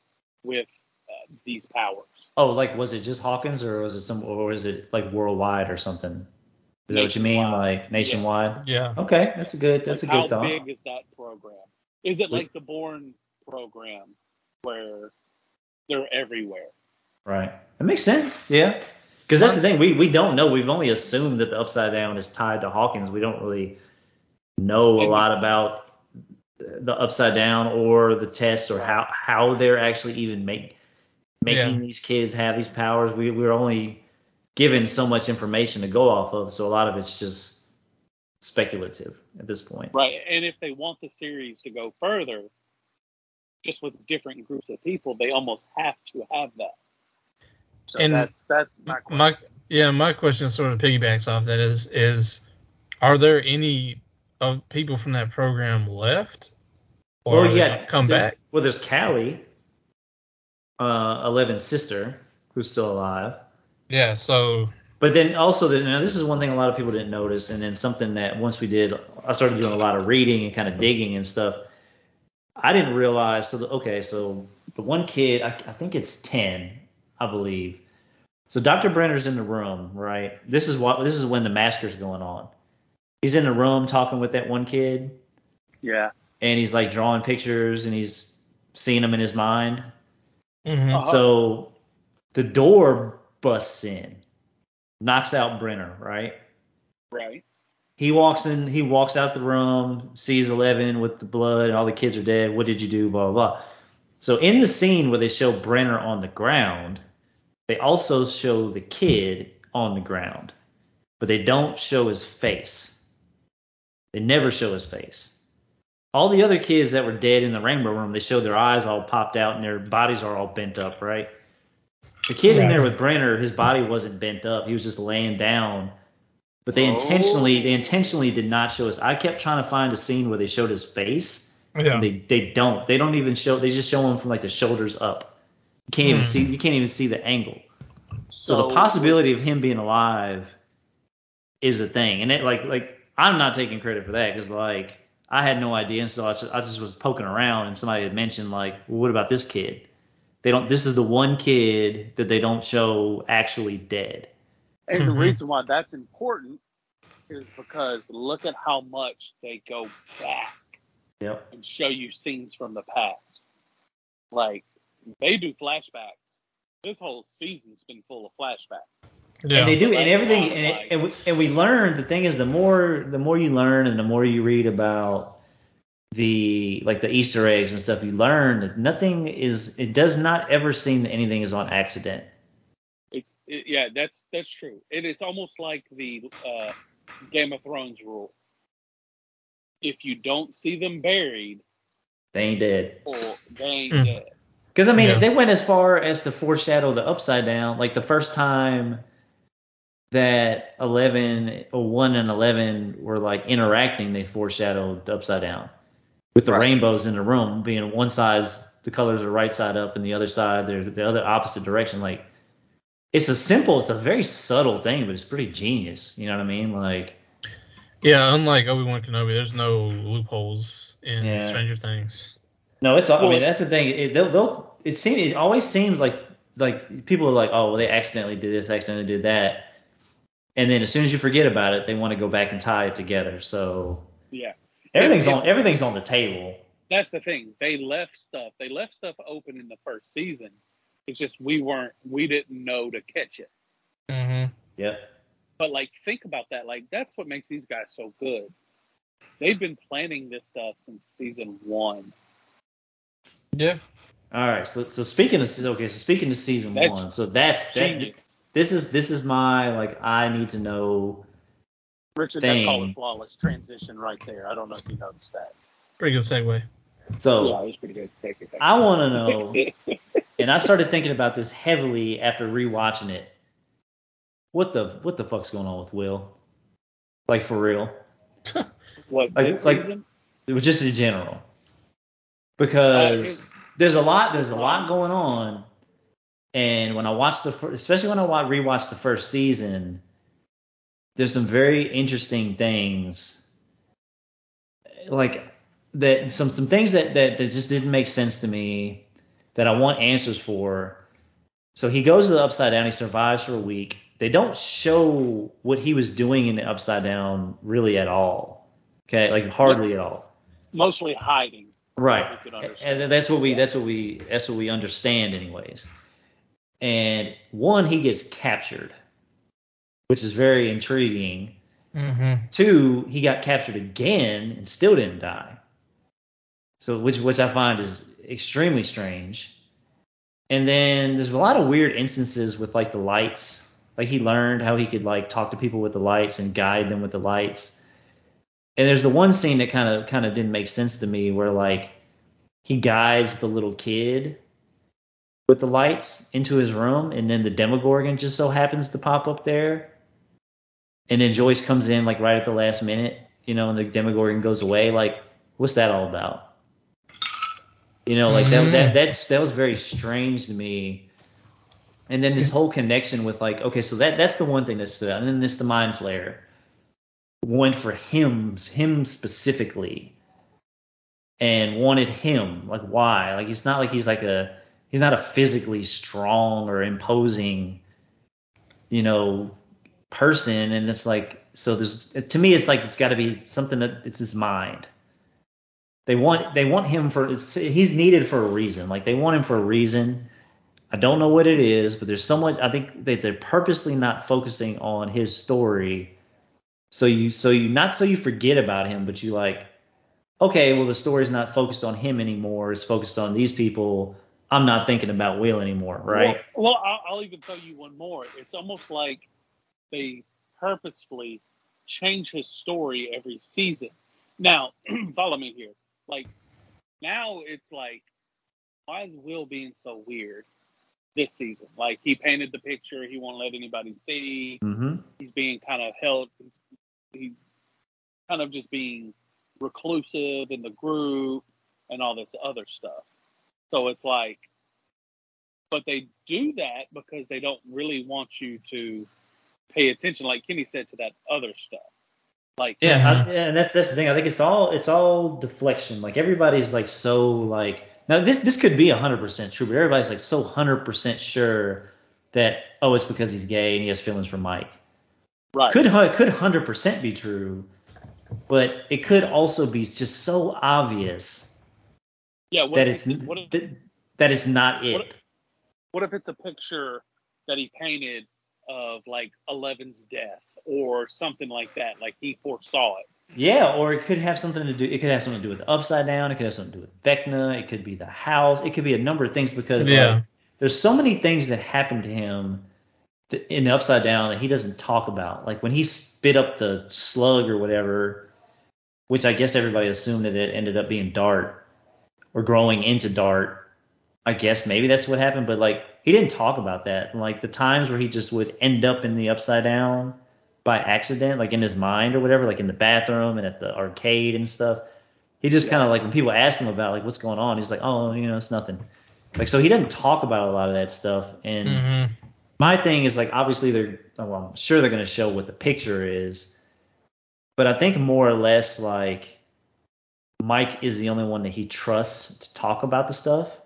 with uh, these powers. Oh, like was it just Hawkins or was it some or is it like worldwide or something? Is that what you mean? Like nationwide? Yeah. Okay, that's a good that's Like, a good how thought. How big is that program? Is it like the Bourne program where they're everywhere? Right. That makes sense. Yeah. Because that's the thing. We we don't know. We've only assumed that the upside down is tied to Hawkins. We don't really know a lot about the upside down or the tests or how how they're actually even make making Yeah. these kids have these powers. We we're only given so much information to go off of, so a lot of it's just speculative at this point. Right. And if they want the series to go further, just with different groups of people, they almost have to have that. So And that's that's my question. My yeah, my question sort of piggybacks off that is is are there any of people from that program left? Or Well, yeah, come there- back? Well, there's Kali, uh, Eleven's sister, who's still alive. Yeah, so But then also, the, now this is one thing a lot of people didn't notice, and then something that once we did, I started doing a lot of reading and kind of digging and stuff. I didn't realize. So the, okay, so the one kid, I, I think it's ten, I believe. So Dr. Brenner's in the room, right? This is what this is when the masker's going on. He's in the room talking with that one kid, yeah. and he's like drawing pictures, and he's seeing them in his mind. mhm. Uh-huh. So the door busts in, knocks out Brenner, right? Right. He walks in, he walks out the room, sees Eleven with the blood, and all the kids are dead. What did you do? Blah, blah, blah. So in the scene where they show Brenner on the ground, they also show the kid on the ground, but they don't show his face. They never show his face. All the other kids that were dead in the rainbow room, they show their eyes all popped out and their bodies are all bent up, right? The kid in there with Brenner, his body wasn't bent up. He was just laying down. But they Oh. intentionally they intentionally did not show us. I kept trying to find a scene where they showed his face. yeah. And they they don't. They don't even show they just show him from like the shoulders up. You can't even Hmm. see you can't even see the angle. So, the possibility of him being alive is a thing. And it like like I'm not taking credit for that because like I had no idea, and so I just, I just was poking around, and somebody had mentioned like, well, what about this kid? They don't. This is the one kid that they don't show actually dead. And the Mhm. reason why that's important is because look at how much they go back Yep. and show you scenes from the past. Like they do flashbacks. This whole season's been full of flashbacks. yeah. And they do, and everything, and, it, and, we, and we learned. The thing is, the more the more you learn, and the more you read about the like the Easter eggs and stuff, you learn nothing is. It does not ever seem that anything is on accident. It's it, yeah, that's that's true. And it's almost like the uh, Game of Thrones rule. If you don't see them buried, They ain't dead. or they ain't Mm. dead. Because I mean, Yeah. they went as far as to foreshadow the upside down. Like the first time that eleven or one and eleven were like interacting, they foreshadowed the upside down with the Right. rainbows in the room being one side's the colors are right side up and the other side they're the other opposite direction. Like it's a simple, it's a very subtle thing, but it's pretty genius. You know what I mean? Like yeah, unlike Obi Wan Kenobi, there's no loopholes in Yeah. Stranger Things. No, it's. I mean, that's the thing. It, they'll, they'll. It seems. It always seems like like people are like, oh, well, they accidentally did this, accidentally did that, and then as soon as you forget about it, they want to go back and tie it together. So Yeah. Everything's If- on everything's on the table. That's the thing. They left stuff. They left stuff open in the first season. It's just we weren't. We didn't know to catch it. Mm-hmm. Yep. But like, think about that. Like, that's what makes these guys so good. They've been planning this stuff since season one. Yeah. All right. So so speaking of okay, so speaking of season That's one, so that's that. Genius. This is this is my like I need to know. Richard, that's called thing. a flawless transition right there. I don't know if you noticed that. Pretty good segue. So yeah, it was pretty good. Thank you. Thank I want to know, (laughs) and I started thinking about this heavily after rewatching it. What the what the fuck's going on with Will? Like for real? (laughs) what like- this like- season? It was just in general. Uh, Because it- there's a lot there's a lot going on, and when I watched the fir- especially when I wa- rewatched the first season, there's some very interesting things. Like that some some things that, that that just didn't make sense to me that I want answers for. So he goes to the upside down, he survives for a week. They don't show what he was doing in the upside down really at all. Okay, like hardly at all. mostly hiding. Right. We could understand. And that's what we that's what we that's what we understand anyways. And one, he gets captured, which is very intriguing. Mm-hmm. Two, he got captured again and still didn't die. So which which I find is extremely strange. And then there's a lot of weird instances with like the lights. Like he learned how he could like talk to people with the lights and guide them with the lights. And there's the one scene that kind of kind of didn't make sense to me where like he guides the little kid with the lights into his room and then the Demogorgon just so happens to pop up there. And then Joyce comes in like right at the last minute, you know, and the Demogorgon goes away. Like, what's that all about? You know, like that, Mhm. that that's that was very strange to me. And then this whole connection with like, okay, so that that's the one thing that stood out. And then this the Mind Flayer went for him, him specifically, and wanted him. Like why? Like it's not like he's like a he's not a physically strong or imposing, you know, person. And it's like so there's to me it's like it's got to be something that it's his mind. They want they want him for it's, he's needed for a reason. Like they want him for a reason. I don't know what it is, but there's so much. I think that they're purposely not focusing on his story, so you so you not so you forget about him, but you like, okay, well the story's not focused on him anymore. It's focused on these people. I'm not thinking about Will anymore, right? Well, well I'll, I'll even tell you one more. It's almost like they purposefully change his story every season. Now, (clears throat) follow me here. Like now, it's like, why is Will being so weird this season? Like he painted the picture, he won't let anybody see. mm-hmm. He's being kind of held. He's, he's kind of just being reclusive in the group and all this other stuff. So it's like, but they do that because they don't really want you to pay attention, like Kenny said, to that other stuff. Like, Yeah. I, yeah, and that's that's the thing. I think it's all it's all deflection. Like everybody's like so like now this this could be hundred percent true, but everybody's like so hundred percent sure that oh it's because he's gay and he has feelings for Mike. right. Could hu- could hundred percent be true, but it could also be just so obvious yeah. What that if it's what if, that, that it's not what it. what if it's a picture that he painted of like Eleven's death or something like that? Like he foresaw it. Yeah, or it could have something to do. It could have something to do with the Upside Down. It could have something to do with Vecna. It could be the house. It could be a number of things because Yeah. like, there's so many things that happened to him th- in the Upside Down that he doesn't talk about. Like when he spit up the slug or whatever, which I guess everybody assumed that it ended up being Dart or growing into Dart. I guess maybe that's what happened, but like he didn't talk about that. Like the times where he just would end up in the Upside Down by accident, like in his mind or whatever, like in the bathroom and at the arcade and stuff. He just kind of like when people ask him about like what's going on, he's like, oh, you know, it's nothing. Like so he doesn't talk about a lot of that stuff. And Mm-hmm. my thing is like obviously they're well, I'm sure they're gonna show what the picture is, but I think more or less like Mike is the only one that he trusts to talk about the stuff.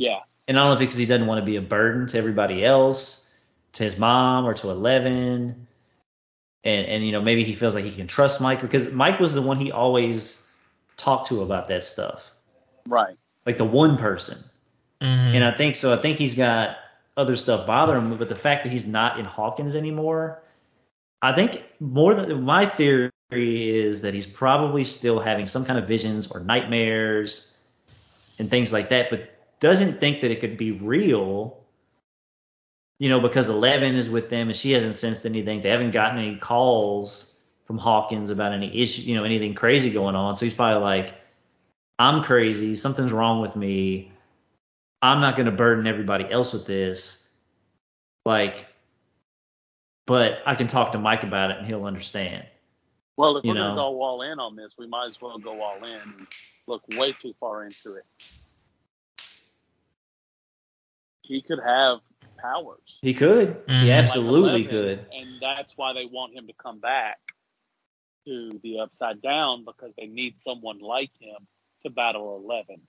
Yeah. and I don't know if because he doesn't want to be a burden to everybody else, to his mom or to Eleven, and and you know maybe he feels like he can trust Mike because Mike was the one he always talked to about that stuff, Right. like the one person. Mhm. And I think so. I think he's got other stuff bothering him, but the fact that he's not in Hawkins anymore, I think more than my theory is that he's probably still having some kind of visions or nightmares and things like that, but doesn't think that it could be real. You know, because Eleven is with them and she hasn't sensed anything. They haven't gotten any calls from Hawkins about any issue, you know, anything crazy going on. So he's probably like, I'm crazy. Something's wrong with me. I'm not going to burden everybody else with this. Like, but I can talk to Mike about it and he'll understand. Well, if You we're going to go all in on this, we might as well go all in and look way too far into it. He could have powers. He could. Mhm. He absolutely like 11, could. And that's why they want him to come back to the Upside Down because they need someone like him to battle Eleven.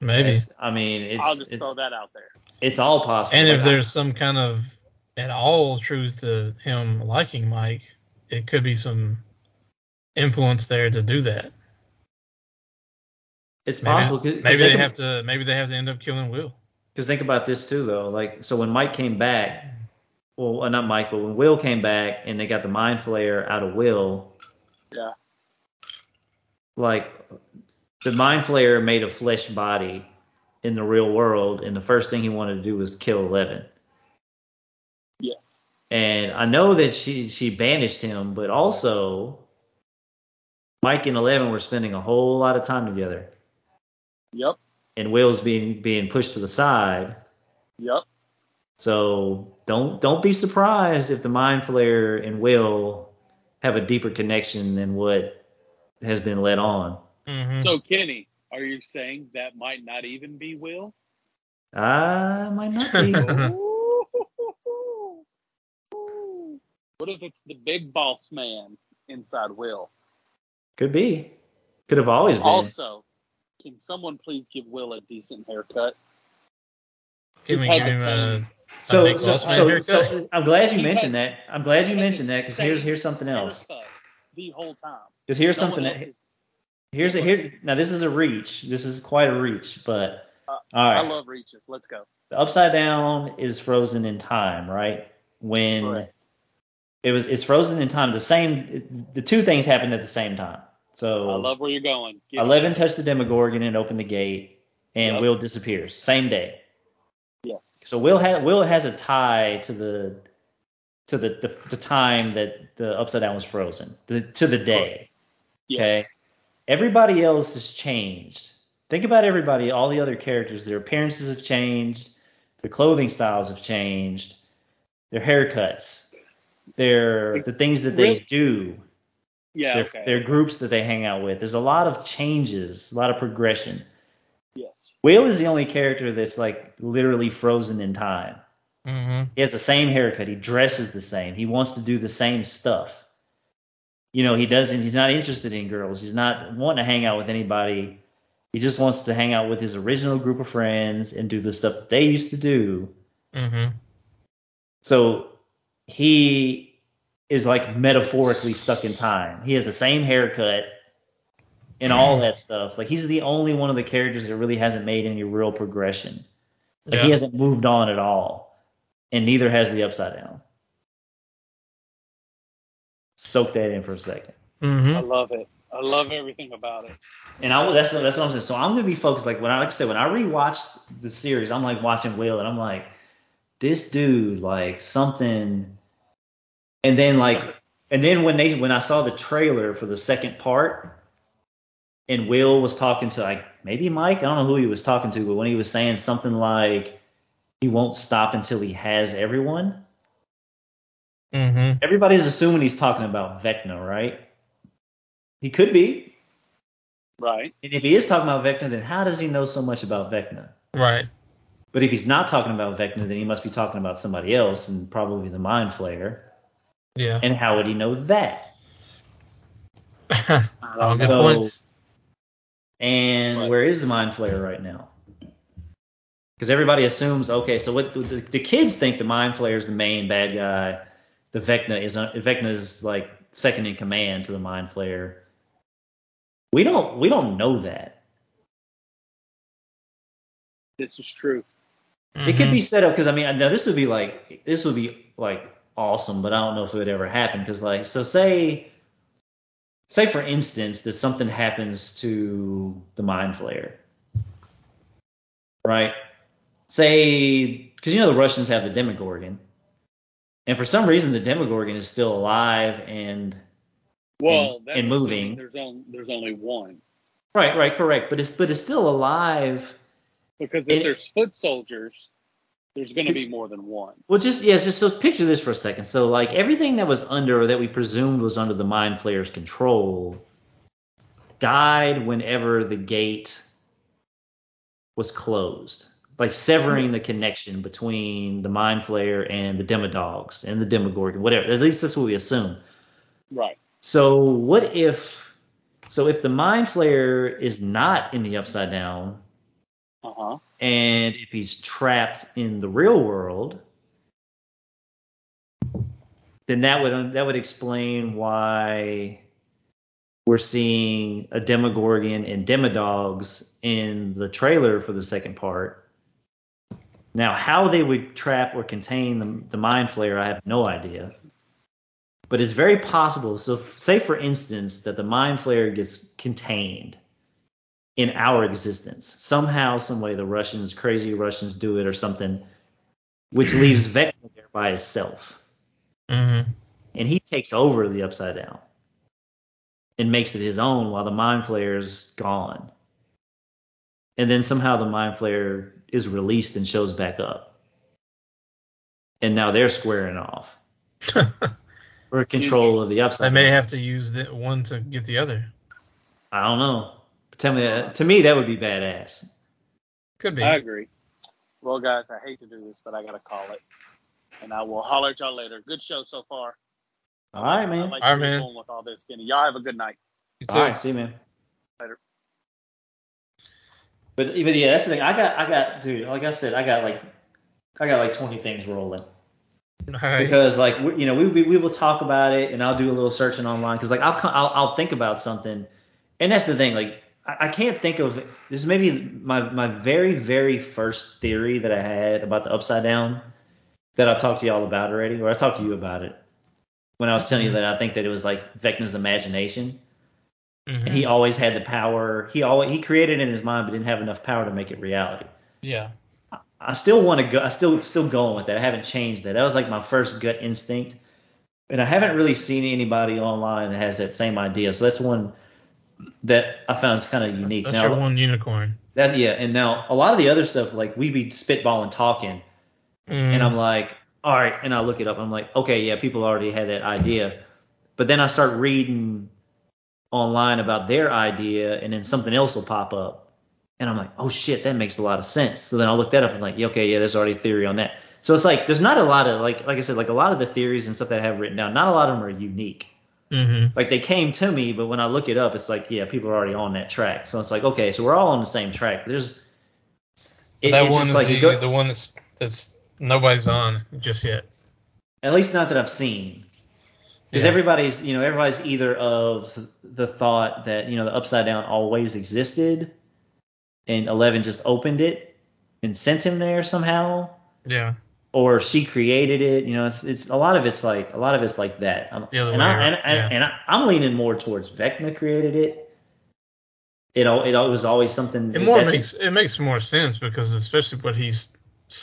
Maybe. It's- I mean, it's I'll just it- throw that out there. it's all possible. And if Like, there's some kind of at all truth to him liking Mike, it could be some influence there to do that. it's Maybe, possible. 'cause- 'cause maybe they think have to maybe they have to end up killing Will. Because think about this too, though. Like, so when Mike came back, well, uh, not Mike, but when Will came back and they got the Mind Flayer out of Will, Yeah. like the Mind Flayer made a flesh body in the real world, and the first thing he wanted to do was kill Eleven. Yes. And I know that she she banished him, but also Mike and Eleven were spending a whole lot of time together, Yep. And Will's being being pushed to the side. Yep. So don't don't be surprised if the Mind Flayer and Will have a deeper connection than what has been let on. hmm So Kenny, are you saying that might not even be Will? I might not be. (laughs) (laughs) What if it's the big boss man inside Will? Could be. Could have always been. Also, can someone please give Will a decent haircut? Can He's we give him a, same- so, big so, boss so, so I'm glad you He mentioned had- that. I'm glad you mentioned that because here's here's something else. The whole time. Because here's No one something else that is- here's a here now this is a reach. This is quite a reach, but Uh, all right. I love reaches. Let's go. the upside down is frozen in time, right? When Correct. it was it's frozen in time. The same the two things happened at the same time. So I love where you're going. Give me- Eleven touched the Demogorgon and opened the gate, and Yep. Will disappears same day. Yes. So Will ha- Will has a tie to the to the, the the time that the upside down was frozen, the, to the day. Yes. Okay. Everybody else has changed. Think about everybody, all the other characters. Their appearances have changed. Their clothing styles have changed. Their haircuts. Their the things that they Really? do. Yeah. Their, okay. their groups that they hang out with. There's a lot of changes, a lot of progression. Yes. Will is the only character that's like literally frozen in time. hmm He has the same haircut. He dresses the same. He wants to do the same stuff. You know, he doesn't. He's not interested in girls. He's not wanting to hang out with anybody. He just wants to hang out with his original group of friends and do the stuff that they used to do. hmm So he is like metaphorically stuck in time. He has the same haircut and all that stuff. Like he's the only one of the characters that really hasn't made any real progression. Like Yeah. he hasn't moved on at all, and neither has the Upside Down. Soak that in for a second. hmm I love it. I love everything about it. And I that's that's what I'm saying. So I'm gonna be focused. Like when I like I said, when I rewatched the series, I'm like watching Will, and I'm like, this dude, like something. And then like, and then when they when I saw the trailer for the second part, and Will was talking to like maybe Mike, I don't know who he was talking to, but when he was saying something like he won't stop until he has everyone, hmm everybody's assuming he's talking about Vecna, right? He could be. Right. And if he is talking about Vecna, then how does he know so much about Vecna? Right. But if he's not talking about Vecna, then he must be talking about somebody else, and probably the Mind Flayer. Yeah. And how would he know that? (laughs) All good So- points. And Right. where is the Mind Flayer right now? because everybody assumes okay, so what the, the, the kids think the Mind Flayer is the main bad guy. The Vecna is uh, Vecna is like second in command to the Mind Flayer. We don't we don't know that. This is true. It could be set up because I mean now this would be like this would be like awesome, but I don't know if it would ever happen because like so say say for instance that something happens to the Mind Flayer, right? Say because you know the Russians have the Demogorgon, and for some reason the Demogorgon is still alive and Well, And- and moving. There's only there's only one right right correct, but it's but it's still alive. because if It- there's foot soldiers, there's going to be more than one. Well, just yeah, just so picture this for a second. So like everything that was under that we presumed was under the Mind Flayer's control died whenever the gate was closed, like severing the connection between the Mind Flayer and the Demodogs and the Demogorgon, whatever. At least that's what we assume. Right. So what if so if the Mind Flayer is not in the Upside Down Uh huh. and if he's trapped in the real world, then that would that would explain why we're seeing a Demogorgon and Demodogs in the trailer for the second part. Now, how they would trap or contain the, the Mind Flayer, I have no idea. But it's very possible. So, say for instance that the Mind Flayer gets contained in our existence. Somehow, some way, the Russians, crazy Russians, do it or something, which (clears throat) leaves Vecna there by himself, Mhm. and he takes over the Upside Down and makes it his own while the Mind Flayer's gone. And then somehow the Mind Flayer is released and shows back up, and now they're squaring off (laughs) for control of the Upside. I may Down. have to use the one to get the other. I don't know. Tell me that. To me, that would be badass. Could be. I agree. Well, guys, I hate to do this, but I got to call it. And I will holler at y'all later. Good show so far. All right, I man. like All right, man. with all this, Kenny. Y'all have a good night. You too. right, see you, man. Later. But but yeah, that's the thing. I got I got dude. Like I said, I got like I got like 20 things rolling All right. because like we, you know we, we we will talk about it and I'll do a little searching online because like I'll, co- I'll I'll think about something and that's the thing like I, I can't think of this is maybe my my very very first theory that I had about the upside down that I talked to y'all about already or I talked to you about it when I was telling you that I think that it was like Vecna's imagination Mhm. and he always had the power. He always he created it in his mind, but didn't have enough power to make it reality. yeah. I still want to go. I still still going with that. I haven't changed that. That was like my first gut instinct, and I haven't really seen anybody online that has that same idea. So that's one that I found is kind of unique. That's now your one unicorn. that yeah, and now a lot of the other stuff like we'd be spitballing talking, and Mm. I'm like, all right, and I look it up. I'm like, okay, yeah, people already had that idea, but then I start reading online about their idea, and then something else will pop up, and I'm like, oh shit, that makes a lot of sense. So then I look that up and like, yeah, okay, yeah, there's already a theory on that. So it's like there's not a lot of like like I said, like a lot of the theories and stuff that I have written down, not a lot of them are unique. Mhm. Like they came to me, but when I look it up, it's like yeah, people are already on that track. So it's like okay, so we're all on the same track. There's it- that it's one just is like the, go- the one that's that's nobody's on just yet. At least not that I've seen. Because Yeah. everybody's, you know, everybody's either of the thought that, you know, the upside down always existed and Eleven just opened it and sent him there somehow, Yeah. Or she created it. You know, it's, it's a lot of it's like a lot of it's like that. Um, The other and way I, and, I, yeah. and I, I'm leaning more towards Vecna created it. It al- it was always something. It more makes it makes more sense because especially what he's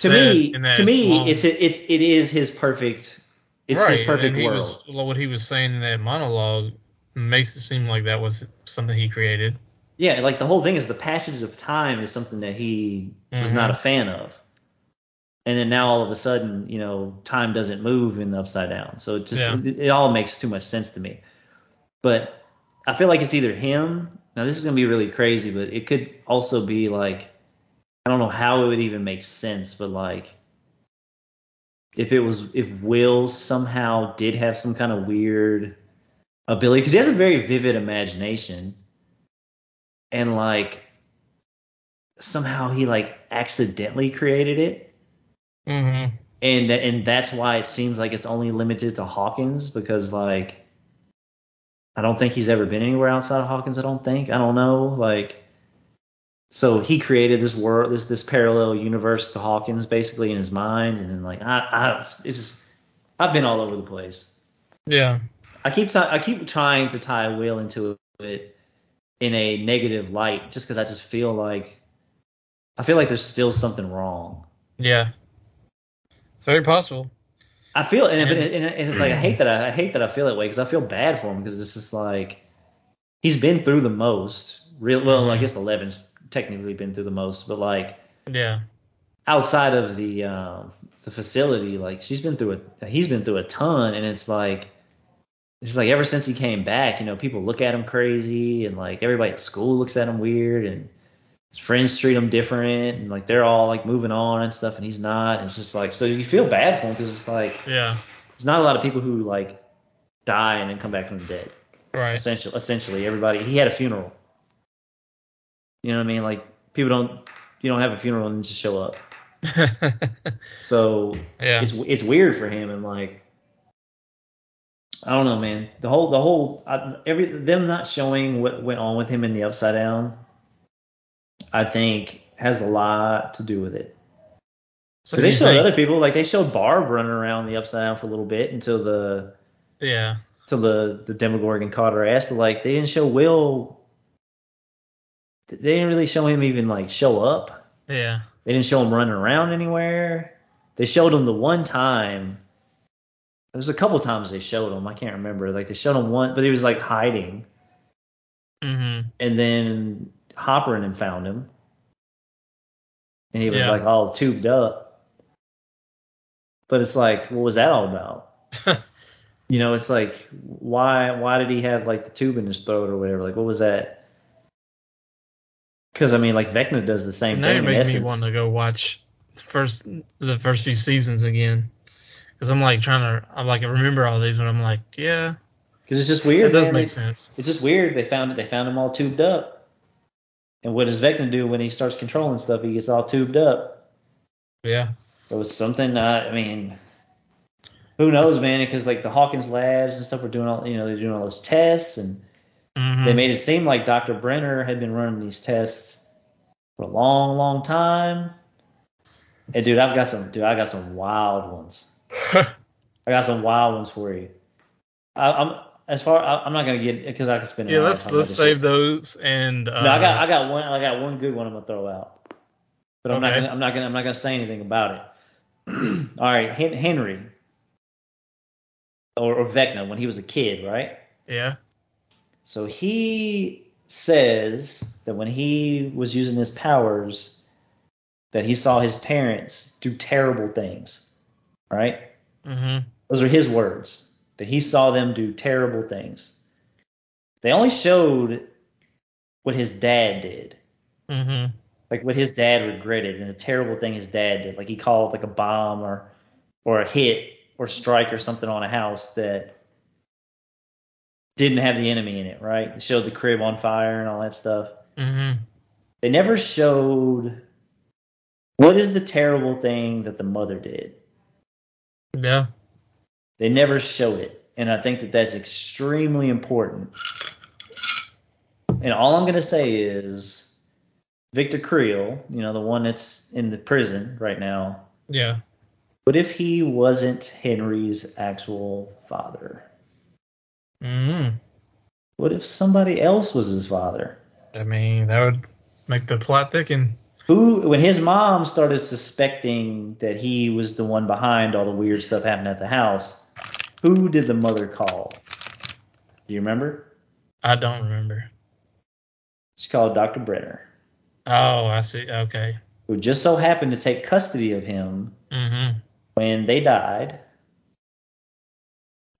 to me. in that To me, long- it's it's it is his perfect. It's right, his perfect and he world. was what he was saying in that monologue makes it seem like that was something he created. Yeah, like the whole thing is the passage of time is something that he was Mhm. not a fan of. And then now all of a sudden, you know, time doesn't move in the upside down. So it just Yeah. it, it all makes too much sense to me. But I feel like it's either him. Now this is gonna be really crazy, but it could also be like I don't know how it would even make sense, but like if it was if Will somehow did have some kind of weird ability because he has a very vivid imagination and like somehow he like accidentally created it, Mm-hmm. and that and that's why it seems like it's only limited to Hawkins because like I don't think he's ever been anywhere outside of Hawkins. I don't think. I don't know. Like, so he created this world, this this parallel universe to Hawkins basically in his mind, and then like I I it's just I've been all over the place. Yeah. I keep t- I keep trying to tie Will into it in a negative light, just because I just feel like I feel like there's still something wrong. Yeah. Very possible. I feel and, And- and, and it's like I hate that I, I hate that I feel that way because I feel bad for him because it's just like he's been through the most. Real well, I Mhm. guess Eleven's technically been through the most, but like Yeah. outside of the uh, the facility, like she's been through a he's been through a ton, and it's like it's like ever since he came back, you know, people look at him crazy, and like everybody at school looks at him weird, and his friends treat him different, and like they're all like moving on and stuff, and he's not. And it's just like so you feel bad for him because it's like Yeah. there's not a lot of people who like die and then come back from the dead. Right. Essentially, essentially everybody he had a funeral. You know what I mean? Like people don't you don't have a funeral and just show up. (laughs) So yeah. it's it's weird for him and like I don't know, man. The whole the whole I, every them not showing what went on with him in the Upside Down, I think has a lot to do with it. So Because they showed think- other people, like they showed Barb running around the Upside Down for a little bit until the Yeah. till the the Demogorgon caught her ass, but like they didn't show Will. They didn't really show him even like show up. Yeah. They didn't show him running around anywhere. They showed him the one time. There's a couple times they showed him. I can't remember. Like they showed him one, but he was like hiding, Mm-hmm. and then Hopper and him found him, and he was Yeah. like all tubed up. But it's like, what was that all about? (laughs) You know, it's like, why why did he have like the tube in his throat or whatever? Like, what was that? Because I mean, like Vecna does the same now thing. you're me want to go watch the first the first few seasons again. Because I'm like trying to, I'm like, I remember all these, but I'm like, yeah, Because it's just weird. it does man. make sense. It's just weird. They found it. they found him all tubed up. And what does Vecna do when he starts controlling stuff? He gets all tubed up. Yeah. It was something. Uh, I mean, who knows, man? Because like the Hawkins labs and stuff were doing all, you know, they're doing all those tests, and hmm they made it seem like Dr. Brenner had been running these tests for a long, long time. And dude, I've got some, dude, I got some wild ones. (laughs) I got some wild ones for you. I, I'm as far. I'm not gonna get because I could spend. yeah. Let's let's shit. save those and. Uh, No, I got I got one I got one good one I'm gonna throw out, but I'm not gonna I'm not gonna I'm not gonna say anything about it. (clears throat) All right, Henry or, or Vecna when he was a kid, right? Yeah. So he says that when he was using his powers, that he saw his parents do terrible things, right? Mm-hmm. Those are his words. That he saw them do terrible things. They only showed what his dad did. hmm like what his dad regretted and the terrible thing his dad did. Like he called like a bomb or or a hit or strike or something on a house that didn't have the enemy in it, right? It showed the crib on fire and all that stuff. hmm They never showed what is the terrible thing that the mother did. Yeah. They never showed it. And I think that that's extremely important. And all I'm going to say is Victor Creel, you know, the one that's in the prison right now, Yeah. what if he wasn't Henry's actual father? hmm What if somebody else was his father? I mean, that would make the plot thicken. Who, when his mom started suspecting that he was the one behind all the weird stuff happening at the house, who did the mother call? Do you remember? I don't remember. She called Dr. Brenner, Oh, I see. Okay. who just so happened to take custody of him hmm when they died.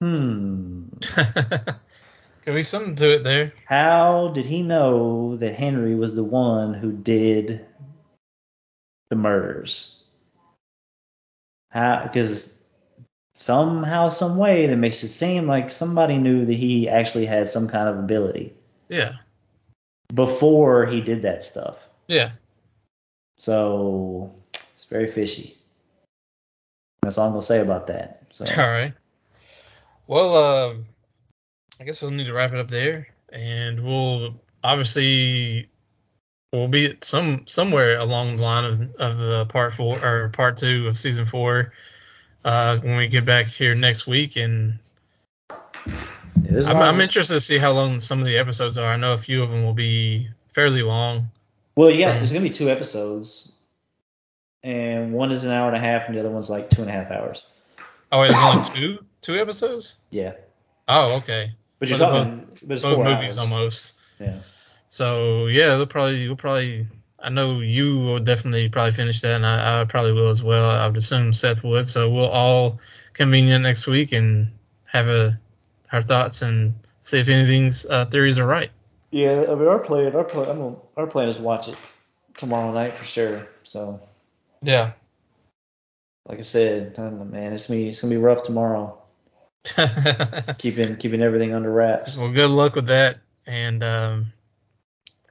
Hmm. (laughs) Could be something to it there. How did he know that Henry was the one who did the murders? How? Because somehow, some way, that makes it seem like somebody knew that he actually had some kind of ability Yeah. before he did that stuff. Yeah. So it's very fishy. That's all I'm gonna say about that. So (laughs) All right. Well, uh, I guess we'll need to wrap it up there, and we'll obviously we'll be at some somewhere along the line of of uh, part four or part two of season four uh, when we get back here next week, and I'm. I'm interested to see how long some of the episodes are. I know a few of them will be fairly long. well, yeah, there's gonna be two episodes, and one is an hour and a half, and the other one's like two and a half hours. Oh, it's only two two episodes. Yeah, Oh, okay. but you're Well, talking, but it's Both four movies hours. almost. Yeah. So yeah, they'll probably you'll probably I know you will definitely probably finish that, and I, I probably will as well. I would assume Seth would. So we'll all convene next week and have a our thoughts and see if anything's uh, theories are right. Yeah, I mean, our plan, our plan, I'm gonna, our plan is to watch it tomorrow night for sure. So, Yeah. like I said, I know, man, it's gonna be, it's gonna be rough tomorrow. (laughs) Keeping, keeping everything under wraps. well, good luck with that, and um,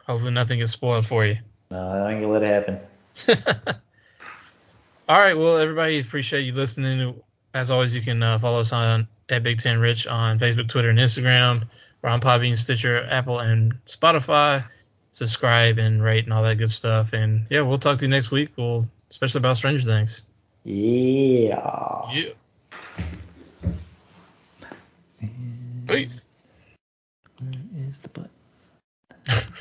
hopefully nothing gets spoiled for you. No, I think gonna let it happen. (laughs) All right, well, everybody, appreciate you listening. As always, you can uh, follow us on at Big Ten Rich on Facebook, Twitter, and Instagram. We're on Podbean, Stitcher, Apple, and Spotify. Subscribe and rate and all that good stuff. And yeah, we'll talk to you next week. We'll especially about Stranger Things. Yeah. Yeah. Peace. Where is the button? (laughs)